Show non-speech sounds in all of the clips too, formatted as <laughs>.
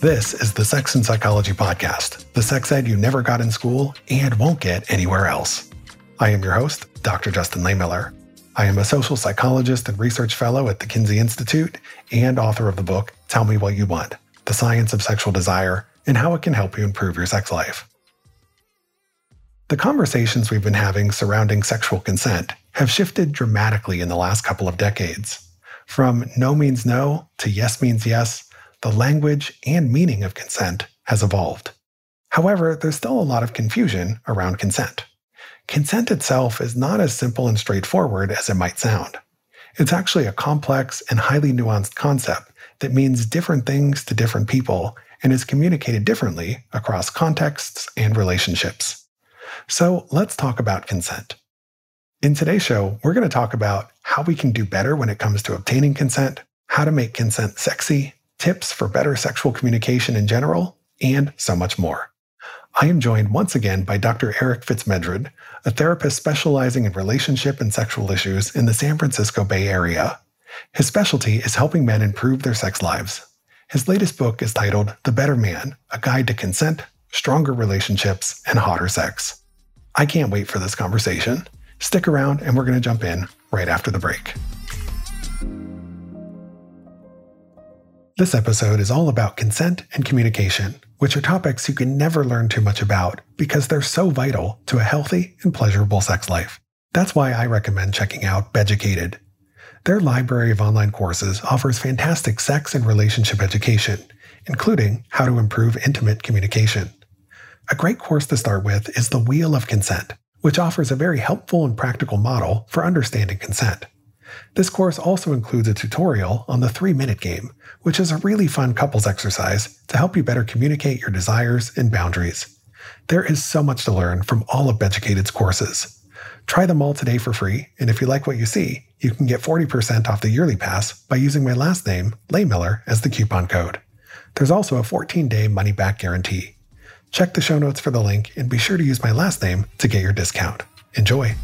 This is the Sex and Psychology Podcast, the sex ed you never got in school and won't get anywhere else. I am your host, Dr. Justin Lehmiller. I am a social psychologist and research fellow at the Kinsey Institute and author of the book, Tell Me What You Want The Science of Sexual Desire and How It Can Help You Improve Your Sex Life. The conversations we've been having surrounding sexual consent have shifted dramatically in the last couple of decades. From no means no to yes means yes the language and meaning of consent has evolved. However, there's still a lot of confusion around consent. Consent itself is not as simple and straightforward as it might sound. It's actually a complex and highly nuanced concept that means different things to different people and is communicated differently across contexts and relationships. So let's talk about consent. In today's show, we're going to talk about how we can do better when it comes to obtaining consent, how to make consent sexy, tips for better sexual communication in general, and so much more. I am joined once again by Dr. Eric FitzMedrud, a therapist specializing in relationship and sexual issues in the San Francisco Bay Area. His specialty is helping men improve their sex lives. His latest book is titled The Better Man A Guide to Consent, Stronger Relationships, and Hotter Sex. I can't wait for this conversation. Stick around, and we're going to jump in right after the break. This episode is all about consent and communication, which are topics you can never learn too much about because they're so vital to a healthy and pleasurable sex life. That's why I recommend checking out Beducated. Their library of online courses offers fantastic sex and relationship education, including how to improve intimate communication. A great course to start with is The Wheel of Consent, which offers a very helpful and practical model for understanding consent. This course also includes a tutorial on the 3 minute game, which is a really fun couples exercise to help you better communicate your desires and boundaries. There is so much to learn from all of Beducated's courses. Try them all today for free, and if you like what you see, you can get 40% off the yearly pass by using my last name, Lehmiller, as the coupon code. There's also a 14 day money back guarantee. Check the show notes for the link and be sure to use my last name to get your discount. Enjoy!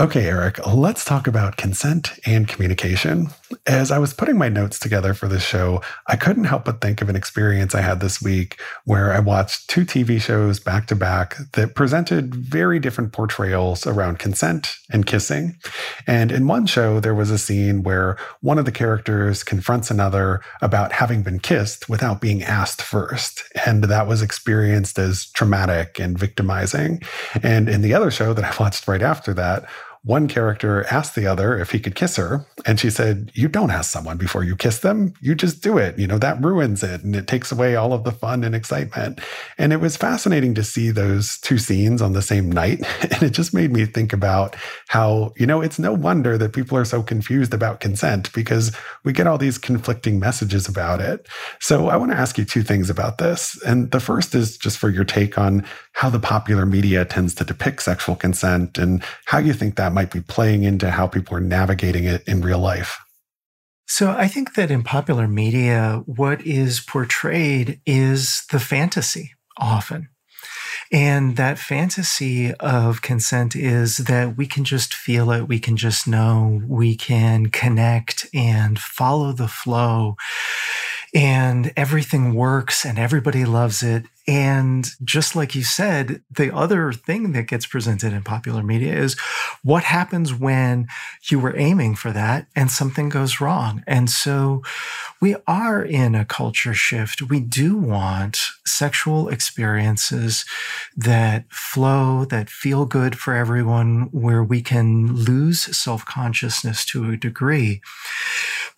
Okay, Eric, let's talk about consent and communication. As I was putting my notes together for this show, I couldn't help but think of an experience I had this week where I watched two TV shows back to back that presented very different portrayals around consent and kissing. And in one show, there was a scene where one of the characters confronts another about having been kissed without being asked first. And that was experienced as traumatic and victimizing. And in the other show that I <laughs> watched right after that, one character asked the other if he could kiss her, and she said, You don't ask someone before you kiss them. You just do it. You know, that ruins it and it takes away all of the fun and excitement. And it was fascinating to see those two scenes on the same night. <laughs> And it just made me think about how, you know, it's no wonder that people are so confused about consent because we get all these conflicting messages about it. So I want to ask you two things about this. And the first is just for your take on how the popular media tends to depict sexual consent and how you think that might be playing into how people are navigating it in real life. So I think that in popular media, what is portrayed is the fantasy often. And that fantasy of consent is that we can just feel it, we can just know, we can connect and follow the flow, and everything works and everybody loves it. And just like you said, the other thing that gets presented in popular media is what happens when you were aiming for that and something goes wrong. And so we are in a culture shift. We do want sexual experiences that flow, that feel good for everyone, where we can lose self consciousness to a degree.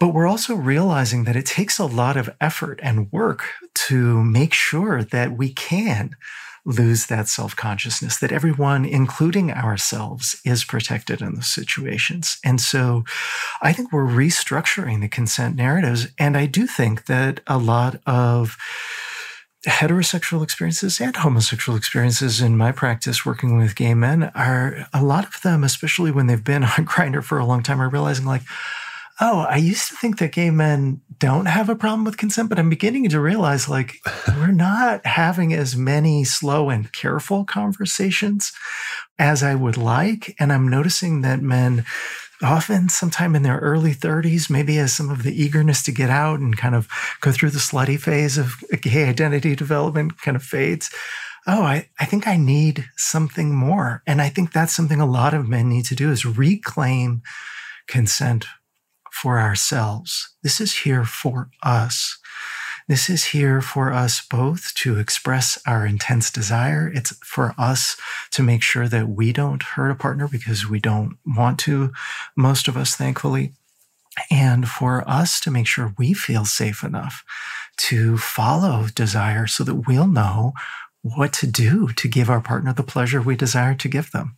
But we're also realizing that it takes a lot of effort and work to make sure that we can lose that self consciousness, that everyone, including ourselves, is protected in those situations. And so I think we're restructuring the consent narratives. And I do think that a lot of heterosexual experiences and homosexual experiences in my practice working with gay men are a lot of them, especially when they've been on <laughs> Grindr for a long time, are realizing like, oh, I used to think that gay men don't have a problem with consent, but I'm beginning to realize like <laughs> we're not having as many slow and careful conversations as I would like. And I'm noticing that men often sometime in their early 30s, maybe as some of the eagerness to get out and kind of go through the slutty phase of gay identity development kind of fades. Oh, I, I think I need something more. And I think that's something a lot of men need to do is reclaim consent for ourselves. This is here for us. This is here for us both to express our intense desire. It's for us to make sure that we don't hurt a partner because we don't want to, most of us, thankfully. And for us to make sure we feel safe enough to follow desire so that we'll know what to do to give our partner the pleasure we desire to give them.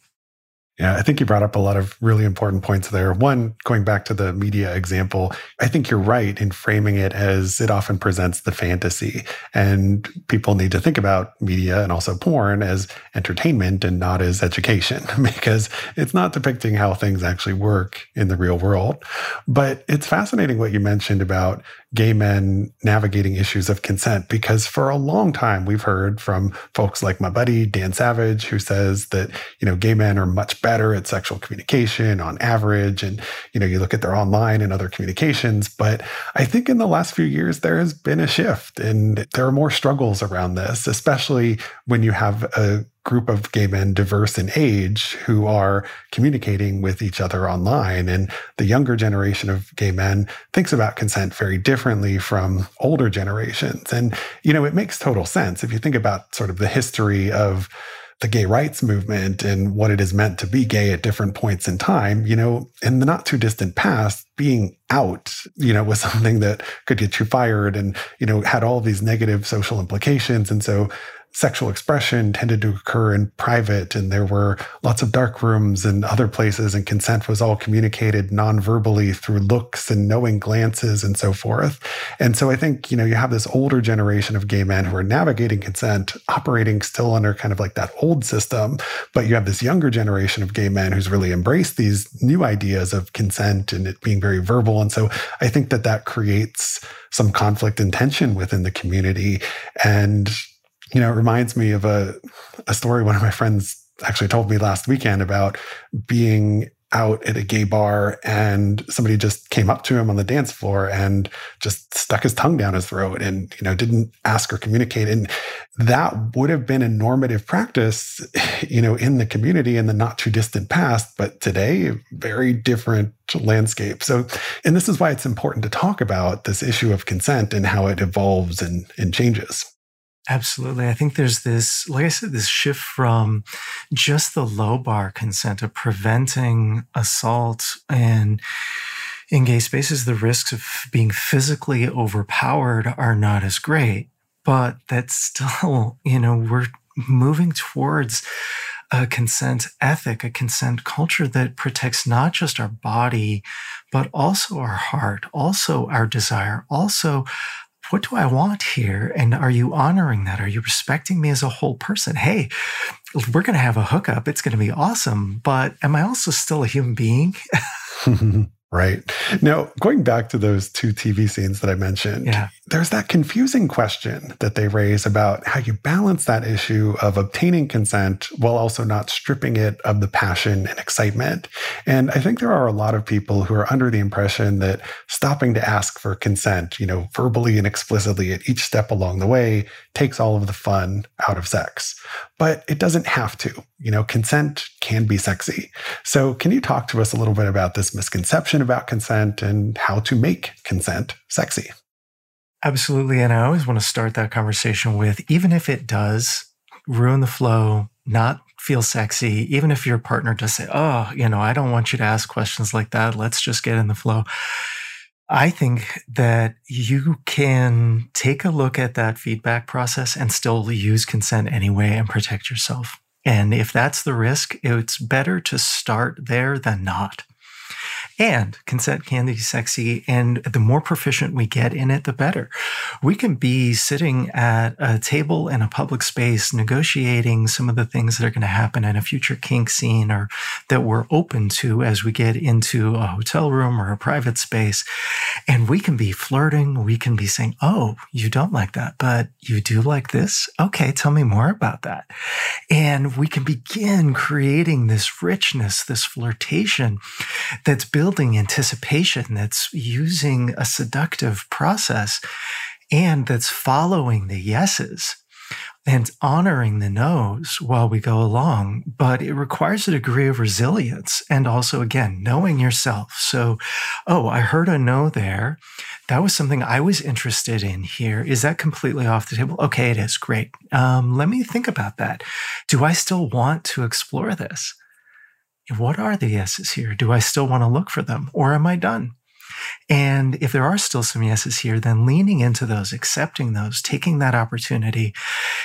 Yeah, I think you brought up a lot of really important points there. One, going back to the media example, I think you're right in framing it as it often presents the fantasy. And people need to think about media and also porn as entertainment and not as education, <laughs> because it's not depicting how things actually work in the real world. But it's fascinating what you mentioned about gay men navigating issues of consent because for a long time we've heard from folks like my buddy Dan Savage who says that you know gay men are much better at sexual communication on average and you know you look at their online and other communications. But I think in the last few years there has been a shift and there are more struggles around this especially when you have a group of gay men diverse in age who are communicating with each other online. And the younger generation of gay men thinks about consent very differently from older generations. And, you know, it makes total sense if you think about sort of the history of the gay rights movement and what it is meant to be gay at different points in time, you know, in the not too distant past, being out, you know, was <laughs> something that could get you fired and, you know, had all these negative social implications. And so sexual expression tended to occur in private and there were lots of dark rooms and other places and consent was all communicated non-verbally through looks and knowing glances and so forth. And so i think you know you have this older generation of gay men who are navigating consent operating still under kind of like that old system but you have this younger generation of gay men who's really embraced these new ideas of consent and it being very verbal. And so i think that that creates some conflict and tension within the community. And you know, it reminds me of a, a story one of my friends actually told me last weekend about being out at a gay bar and somebody just came up to him on the dance floor and just stuck his tongue down his throat and you know didn't ask or communicate. And that would have been a normative practice you know in the community in the not too distant past but today very different landscape. So and this is why it's important to talk about this issue of consent and how it evolves and, and changes Absolutely. I think there's this, like I said, this shift from just the low bar consent of preventing assault and in gay spaces, the risks of being physically overpowered are not as great. But that's still, <laughs> you know, we're moving towards a consent ethic, a consent culture that protects not just our body, but also our heart, also our desire, also what do I want here? And are you honoring that? Are you respecting me as a whole person? Hey, we're going to have a hookup. It's going to be awesome. But am I also still a human being? <laughs> <laughs> Right. Now, going back to those two TV scenes that I mentioned, yeah. There's that confusing question that they raise about how you balance that issue of obtaining consent while also not stripping it of the passion and excitement. And I think there are a lot of people who are under the impression that stopping to ask for consent, you know, verbally and explicitly at each step along the way takes all of the fun out of sex. But it doesn't have to. You know, consent can be sexy. So, can you talk to us a little bit about this misconception about consent and how to make consent sexy? Absolutely. And I always want to start that conversation with even if it does ruin the flow, not feel sexy, even if your partner does say, Oh, you know, I don't want you to ask questions like that. Let's just get in the flow. I think that you can take a look at that feedback process and still use consent anyway and protect yourself. And if that's the risk, it's better to start there than not. And consent can be sexy. And the more proficient we get in it, the better. We can be sitting at a table in a public space negotiating some of the things that are going to happen in a future kink scene or that we're open to as we get into a hotel room or a private space. And we can be flirting. We can be saying, Oh, you don't like that, but you do like this. Okay. Tell me more about that. And we can begin creating this richness, this flirtation that's building anticipation, that's using a seductive process, and that's following the yeses and honoring the no's while we go along. But it requires a degree of resilience and also, again, knowing yourself. So, oh, I heard a no there. That was something I was interested in here. Is that completely off the table? Okay, it is. Great. Um, let me think about that. Do I still want to explore this? What are the yeses here? Do I still want to look for them or am I done? And if there are still some yeses here, then leaning into those, accepting those, taking that opportunity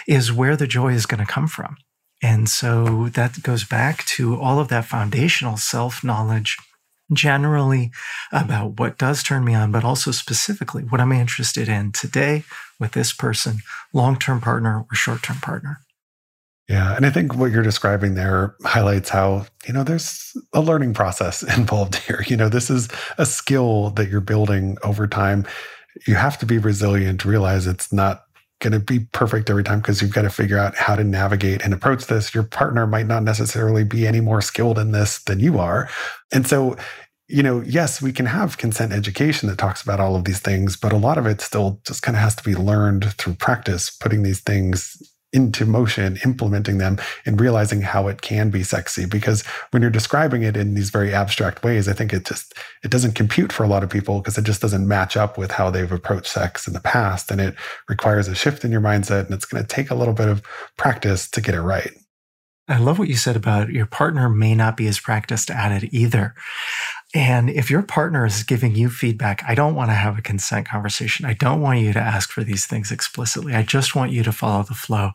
is where the joy is going to come from. And so that goes back to all of that foundational self knowledge, generally about what does turn me on, but also specifically what I'm interested in today with this person, long term partner or short term partner. Yeah. And I think what you're describing there highlights how, you know, there's a learning process <laughs> involved here. You know, this is a skill that you're building over time. You have to be resilient, realize it's not going to be perfect every time because you've got to figure out how to navigate and approach this. Your partner might not necessarily be any more skilled in this than you are. And so, you know, yes, we can have consent education that talks about all of these things, but a lot of it still just kind of has to be learned through practice, putting these things into motion, implementing them and realizing how it can be sexy. Because when you're describing it in these very abstract ways, I think it just, it doesn't compute for a lot of people because it just doesn't match up with how they've approached sex in the past. And it requires a shift in your mindset and it's going to take a little bit of practice to get it right. I love what you said about your partner may not be as practiced at it either. And if your partner is giving you feedback, I don't want to have a consent conversation. I don't want you to ask for these things explicitly. I just want you to follow the flow.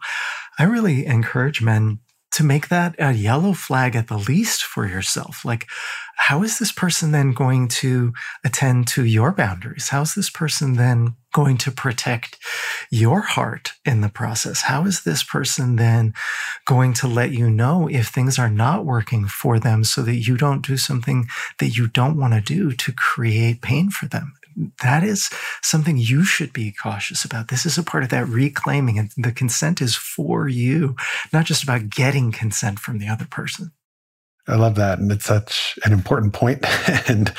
I really encourage men to make that a yellow flag at the least for yourself. Like, how is this person then going to attend to your boundaries? How's this person then going to protect your heart in the process? How is this person then going to let you know if things are not working for them so that you don't do something that you don't want to do to create pain for them? that is something you should be cautious about. This is a part of that reclaiming, and the consent is for you, not just about getting consent from the other person. I love that. And it's such an important point <laughs> and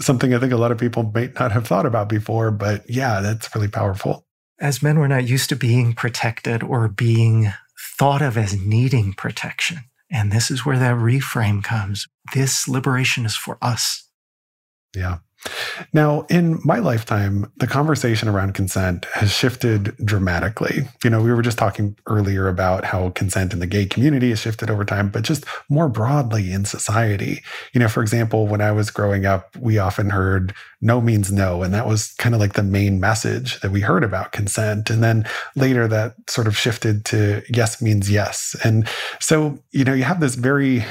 something I think a lot of people may not have thought about before. But yeah, that's really powerful. As men, we're not used to being protected or being thought of as needing protection. And this is where that reframe comes. This liberation is for us. Yeah. Now, in my lifetime, the conversation around consent has shifted dramatically. You know, we were just talking earlier about how consent in the gay community has shifted over time, but just more broadly in society. You know, for example, when I was growing up, we often heard no means no. And that was kind of like the main message that we heard about consent. And then later that sort of shifted to yes means yes. And so, you know, you have this very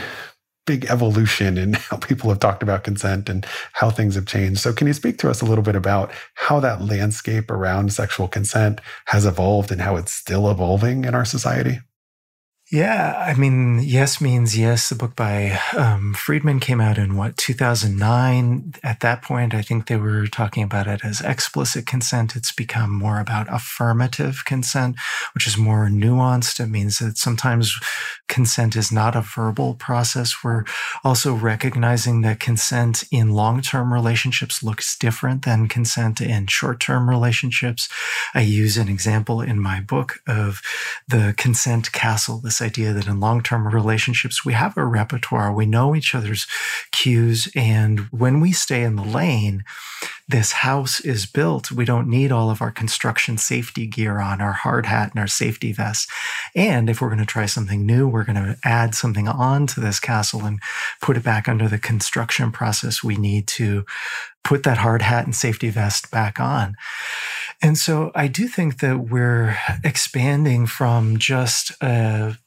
big evolution in <laughs> how people have talked about consent and how things have changed. So, can you speak to us a little bit about how that landscape around sexual consent has evolved and how it's still evolving in our society? Yeah, I mean, Yes Means Yes, the book by um, Friedman came out in what, 2009? At that point, I think they were talking about it as explicit consent. It's become more about affirmative consent, which is more nuanced. It means that sometimes consent is not a verbal process. We're also recognizing that consent in long term relationships looks different than consent in short term relationships. I use an example in my book of the consent castle, this idea that in long term relationships, we have a repertoire, we know each other's cues. And when we stay in the lane, this house is built. We don't need all of our construction safety gear on, our hard hat and our safety vest. And if we're going to try something new, we're going to add something on to this castle and put it back under the construction process. We need to put that hard hat and safety vest back on. And so I do think that we're expanding from just a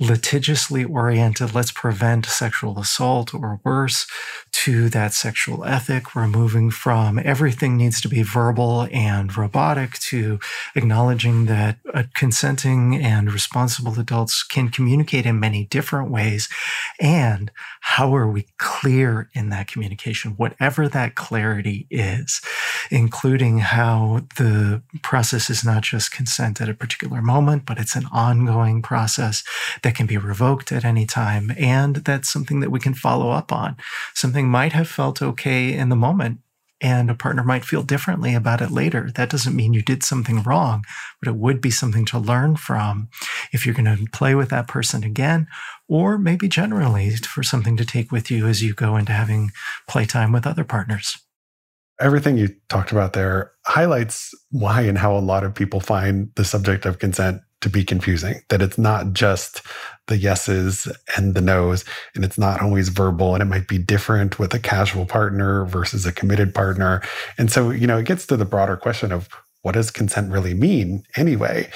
litigiously oriented, let's prevent sexual assault or worse, to that sexual ethic. We're moving from everything needs to be verbal and robotic to acknowledging that uh, consenting and responsible adults can communicate in many different ways. And how are we clear in that communication, whatever that clarity is, including how the process is not just consent at a particular moment, but it's an ongoing process that can be revoked at any time. And that's something that we can follow up on. Something might have felt okay in the moment, and a partner might feel differently about it later. That doesn't mean you did something wrong, but it would be something to learn from if you're going to play with that person again, or maybe generally for something to take with you as you go into having playtime with other partners. Everything you talked about there highlights why and how a lot of people find the subject of consent to be confusing, that it's not just the yeses and the nos, and it's not always verbal, and it might be different with a casual partner versus a committed partner. And so, you know, it gets to the broader question of what does consent really mean anyway?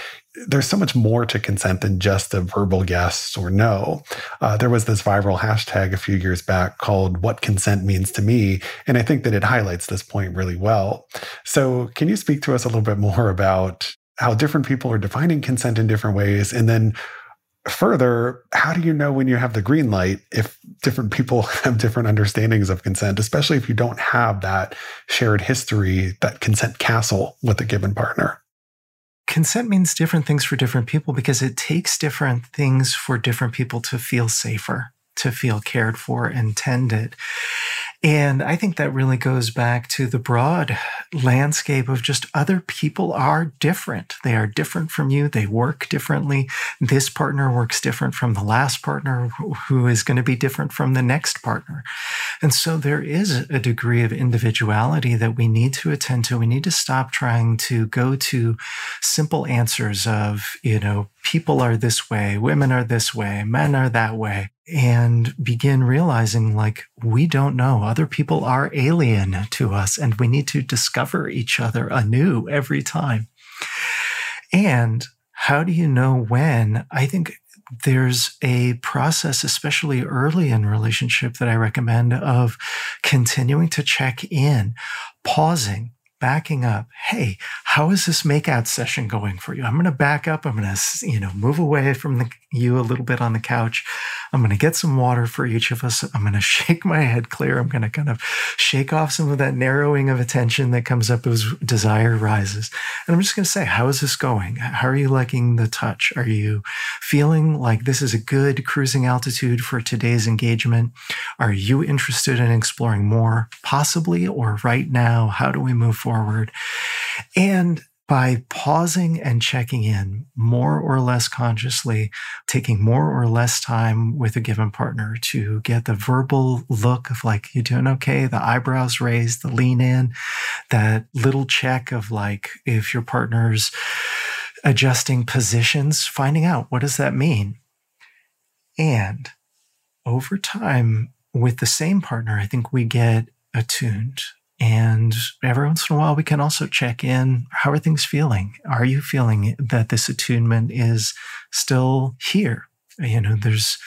There's so much more to consent than just a verbal yes or no. Uh, there was this viral hashtag a few years back called What Consent Means to Me. And I think that it highlights this point really well. So, can you speak to us a little bit more about how different people are defining consent in different ways. And then further, how do you know when you have the green light if different people <laughs> have different understandings of consent, especially if you don't have that shared history, that consent castle with a given partner? Consent means different things for different people because it takes different things for different people to feel safer, to feel cared for and tended. And I think that really goes back to the broad landscape of just other people are different. They are different from you. They work differently. This partner works different from the last partner, who is going to be different from the next partner. And so there is a degree of individuality that we need to attend to. We need to stop trying to go to simple answers of, you know, people are this way, women are this way, men are that way and begin realizing like we don't know other people are alien to us and we need to discover each other anew every time and how do you know when i think there's a process especially early in relationship that i recommend of continuing to check in pausing backing up. Hey, how is this makeout session going for you? I'm going to back up. I'm going to, you know, move away from the, you a little bit on the couch. I'm going to get some water for each of us. I'm going <laughs> to shake my head clear. I'm going to kind of shake off some of that narrowing of attention that comes up as desire rises. And I'm just going to say, how is this going? How are you liking the touch? Are you feeling like this is a good cruising altitude for today's engagement? Are you interested in exploring more, possibly, or right now? How do we move forward? And by pausing and checking in more or less consciously, taking more or less time with a given partner to get the verbal look of like, you doing okay? The eyebrows raised, the lean in, that little check of like, if your partner's adjusting positions, finding out what does that mean? And over time, with the same partner, I think we get attuned and every once in a while, we can also check in. How are things feeling? Are you feeling that this attunement is still here? You know, there's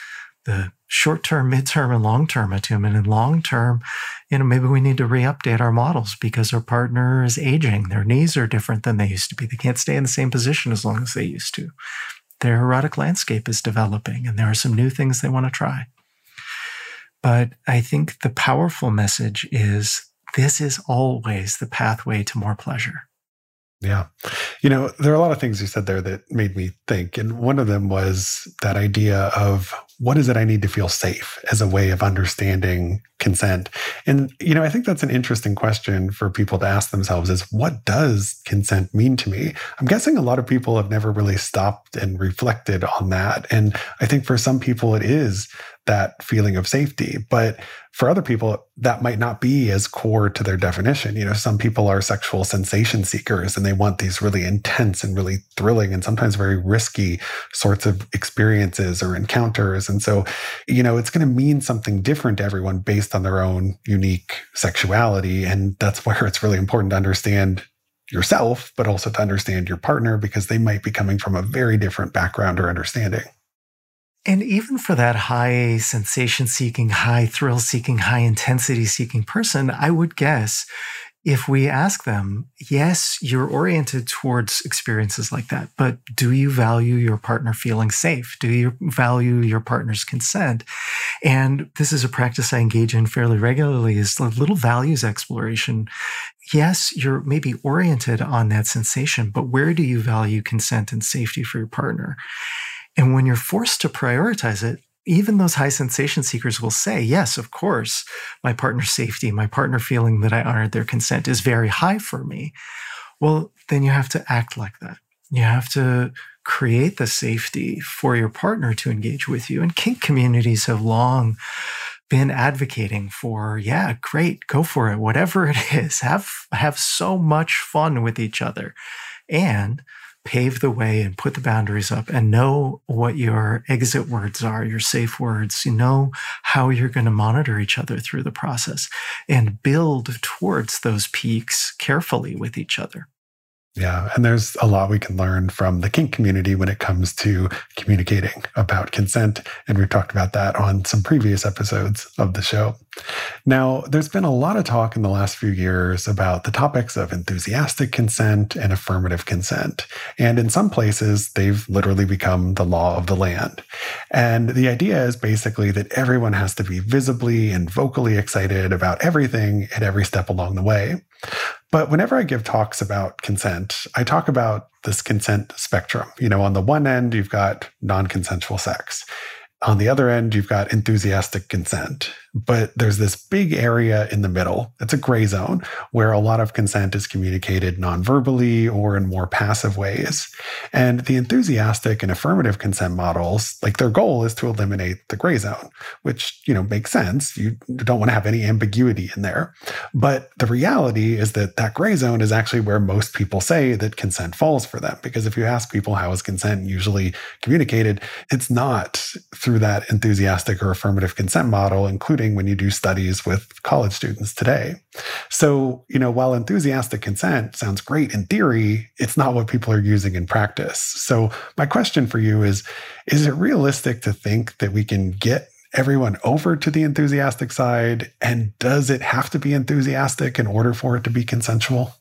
the short term, mid term, and long term attunement. And long term, you know, maybe we need to re update our models because our partner is aging. Their knees are different than they used to be. They can't stay in the same position as long as they used to. Their erotic landscape is developing, and there are some new things they want to try. But I think the powerful message is this is always the pathway to more pleasure. Yeah. You know, there are a lot of things you said there that made me think. And one of them was that idea of what is it I need to feel safe as a way of understanding consent? And, you know, I think that's an interesting question for people to ask themselves is what does consent mean to me? I'm guessing a lot of people have never really stopped and reflected on that. And I think for some people it is that feeling of safety. But for other people, that might not be as core to their definition. You know, some people are sexual sensation seekers and they want these really intense and really thrilling and sometimes very risky sorts of experiences or encounters. And so, you know, it's going to mean something different to everyone based on their own unique sexuality. And that's <laughs> where it's really important to understand yourself, but also to understand your partner because they might be coming from a very different background or understanding. And even for that high sensation seeking, high thrill seeking, high intensity seeking person, I would guess if we ask them, yes, you're oriented towards experiences like that, but do you value your partner feeling safe? Do you value your partner's consent? And this is a practice I engage in fairly regularly is a little values exploration. Yes, you're maybe oriented on that sensation, but where do you value consent and safety for your partner? And when you're forced to prioritize it, even those high sensation seekers will say, yes, of course, my partner's safety, my partner feeling that I honored their consent is very high for me. Well, then you have to act like that. You have to create the safety for your partner to engage with you. And kink communities have long been advocating for, yeah, great, go for it, whatever it <laughs> is. Have have so much fun with each other. And pave the way and put the boundaries up and know what your exit words are, your safe words. You know how you're going to monitor each other through the process and build towards those peaks carefully with each other. Yeah. And there's a lot we can learn from the kink community when it comes to communicating about consent. And we've talked about that on some previous episodes of the show. Now, there's been a lot of talk in the last few years about the topics of enthusiastic consent and affirmative consent. And in some places, they've literally become the law of the land. And the idea is basically that everyone has to be visibly and vocally excited about everything at every step along the way. But whenever I give talks about consent, I talk about this consent spectrum. You know, on the one end, you've got non consensual sex. On the other end, you've got enthusiastic consent. But there's this big area in the middle. It's a gray zone where a lot of consent is communicated non-verbally or in more passive ways. And the enthusiastic and affirmative consent models, like their goal is to eliminate the gray zone, which, you know, makes sense. You don't want to have any ambiguity in there. But the reality is that that gray zone is actually where most people say that consent falls for them. Because if you ask people how is consent usually communicated, it's not through that enthusiastic or affirmative consent model, including when you do studies with college students today. So, you know, while enthusiastic consent sounds great in theory, it's not what people are using in practice. So, my question for you is Is it realistic to think that we can get everyone over to the enthusiastic side? And does it have to be enthusiastic in order for it to be consensual?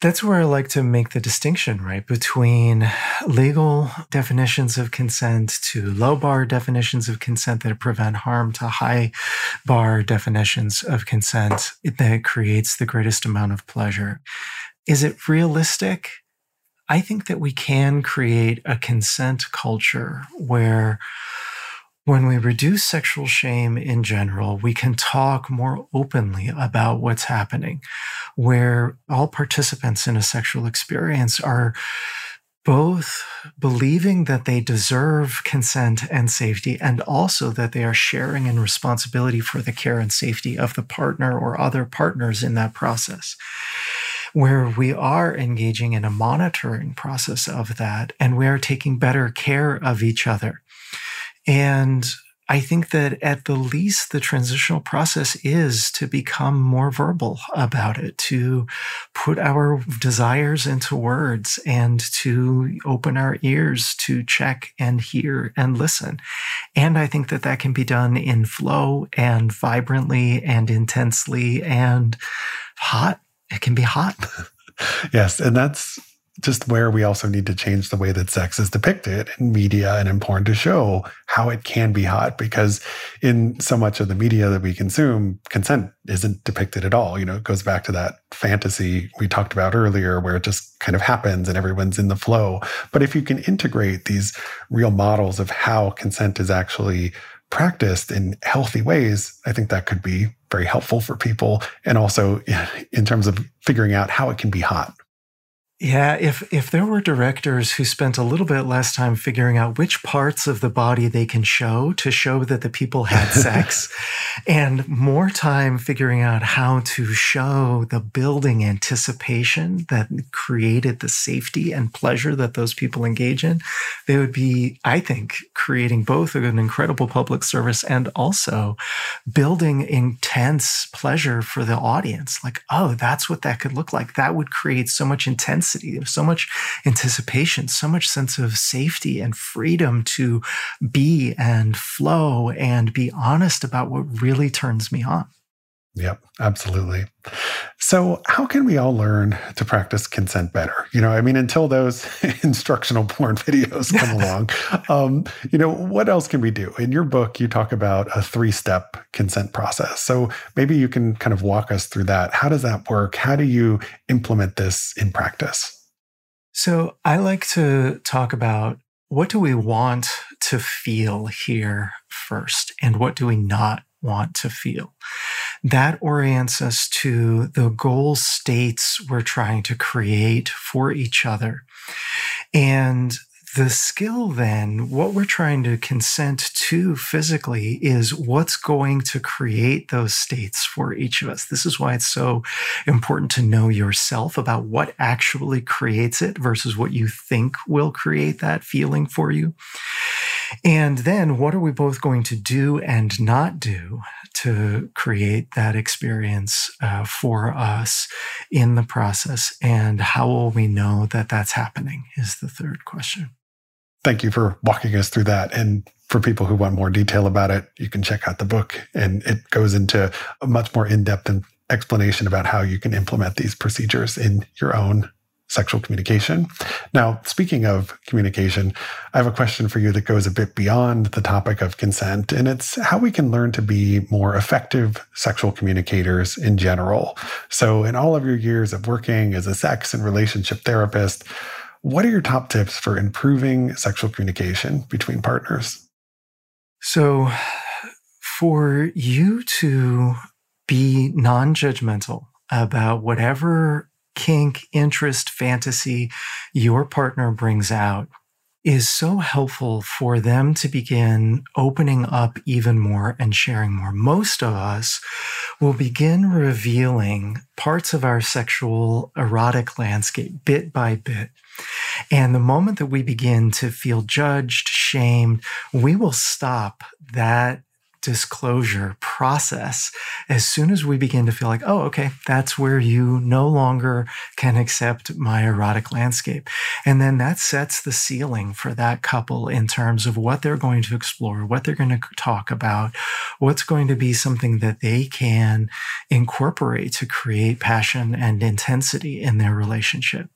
That's where I like to make the distinction, right, between legal definitions of consent to low bar definitions of consent that prevent harm to high bar definitions of consent that creates the greatest amount of pleasure. Is it realistic? I think that we can create a consent culture where when we reduce sexual shame in general, we can talk more openly about what's happening, where all participants in a sexual experience are both believing that they deserve consent and safety, and also that they are sharing in responsibility for the care and safety of the partner or other partners in that process. Where we are engaging in a monitoring process of that, and we are taking better care of each other and I think that at the least, the transitional process is to become more verbal about it, to put our desires into words and to open our ears to check and hear and listen. And I think that that can be done in flow and vibrantly and intensely and hot. It can be hot. <laughs> yes. And that's just where we also need to change the way that sex is depicted in media and important to show how it can be hot because in so much of the media that we consume consent isn't depicted at all. You know it goes back to that fantasy we talked about earlier where it just kind of happens and everyone's in the flow. But if you can integrate these real models of how consent is actually practiced in healthy ways i think that could be very helpful for people. And also <laughs> in terms of figuring out how it can be hot yeah, if if there were directors who spent a little bit less time figuring out which parts of the body they can show to show that the people had <laughs> sex and more time figuring out how to show the building anticipation that created the safety and pleasure that those people engage in, they would be, I think, creating both an incredible public service and also building intense pleasure for the audience. Like, oh, that's what that could look like. That would create so much intensity so much anticipation, so much sense of safety and freedom to be and flow and be honest about what really turns me on. Yep, absolutely. So, how can we all learn to practice consent better? You know, I mean, until those <laughs> instructional porn videos come <laughs> along, um, you know, what else can we do? In your book, you talk about a three step consent process. So, maybe you can kind of walk us through that. How does that work? How do you implement this in practice? So, I like to talk about what do we want to feel here first, and what do we not want to feel. That orients us to the goal states we're trying to create for each other. And the skill then, what we're trying to consent to physically is what's going to create those states for each of us. This is why it's so important to know yourself about what actually creates it versus what you think will create that feeling for you. And then what are we both going to do and not do to create that experience uh, for us in the process? And how will we know that that's happening is the third question. Thank you for walking us through that. And for people who want more detail about it, you can check out the book and it goes into a much more in-depth explanation about how you can implement these procedures in your own sexual communication. Now, speaking of communication, I have a question for you that goes a bit beyond the topic of consent, and it's how we can learn to be more effective sexual communicators in general. So, in all of your years of working as a sex and relationship therapist, what are your top tips for improving sexual communication between partners? So, for you to be non judgmental about whatever kink, interest, fantasy your partner brings out is so helpful for them to begin opening up even more and sharing more. Most of us will begin revealing parts of our sexual erotic landscape bit by bit. And the moment that we begin to feel judged, shamed, we will stop that disclosure process as soon as we begin to feel like, oh, okay, that's where you no longer can accept my erotic landscape. And then that sets the ceiling for that couple in terms of what they're going to explore, what they're going to talk about, what's going to be something that they can incorporate to create passion and intensity in their relationship.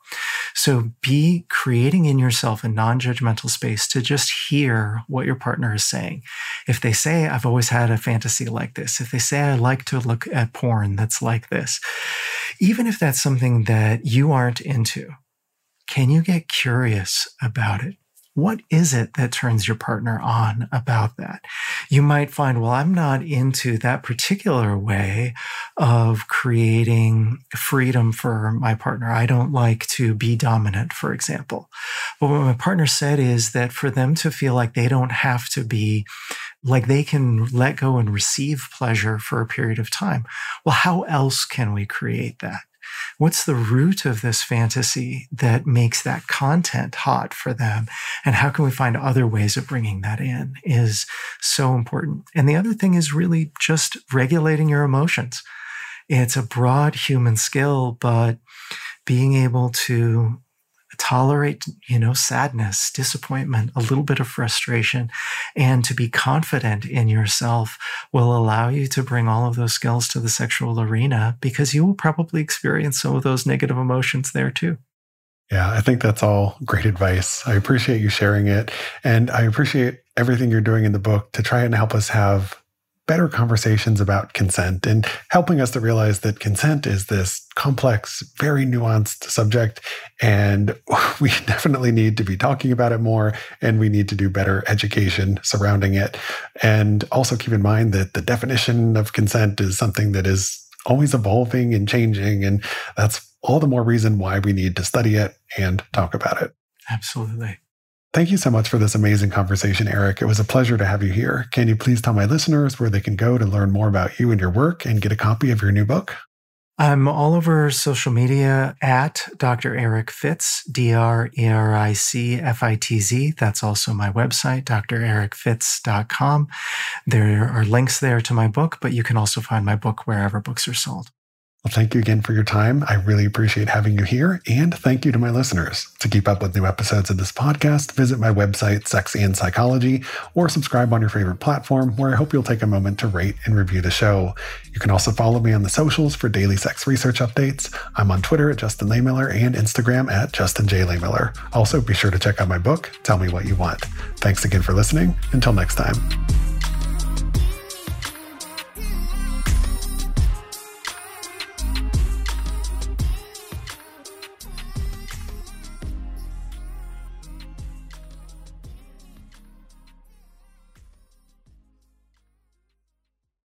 So be creating in yourself a non judgmental space to just hear what your partner is saying. If they say, I've always had a fantasy like this, if they say, I like to look at porn that's like this, even if that's something that you aren't into, can you get curious about it? what is it that turns your partner on about that? You might find, well, I'm not into that particular way of creating freedom for my partner. I don't like to be dominant, for example. But what my partner said is that for them to feel like they don't have to be like they can let go and receive pleasure for a period of time. Well, how else can we create that? What's the root of this fantasy that makes that content hot for them? And how can we find other ways of bringing that in is so important. And the other thing is really just regulating your emotions. It's a broad human skill, but being able to tolerate, you know, sadness, disappointment, a little bit of frustration, and to be confident in yourself will allow you to bring all of those skills to the sexual arena because you will probably experience some of those negative emotions there too. Yeah, I think that's all great advice. I appreciate you sharing it. And I appreciate everything you're doing in the book to try and help us have better conversations about consent and helping us to realize that consent is this complex, very nuanced subject. And <laughs> we definitely need to be talking about it more and we need to do better education surrounding it. And also keep in mind that the definition of consent is something that is always evolving and changing. And that's all the more reason why we need to study it and talk about it. Absolutely. Thank you so much for this amazing conversation, Eric. It was a pleasure to have you here. Can you please tell my listeners where they can go to learn more about you and your work and get a copy of your new book? I'm all over social media at Dr. Eric Fitz, D R E R I C F I T Z. That's also my website, drericfitz.com. There are links there to my book, but you can also find my book wherever books are sold. Well, thank you again for your time. I really appreciate having you here. And thank you to my listeners. To keep up with new episodes of this podcast, visit my website, Sex and Psychology, or subscribe on your favorite platform, where I hope you'll take a moment to rate and review the show. You can also follow me on the socials for daily sex research updates. I'm on Twitter at Justin Lehmiller and Instagram at Justin J. Lehmiller. Also, be sure to check out my book, Tell Me What You Want. Thanks again for listening. Until next time.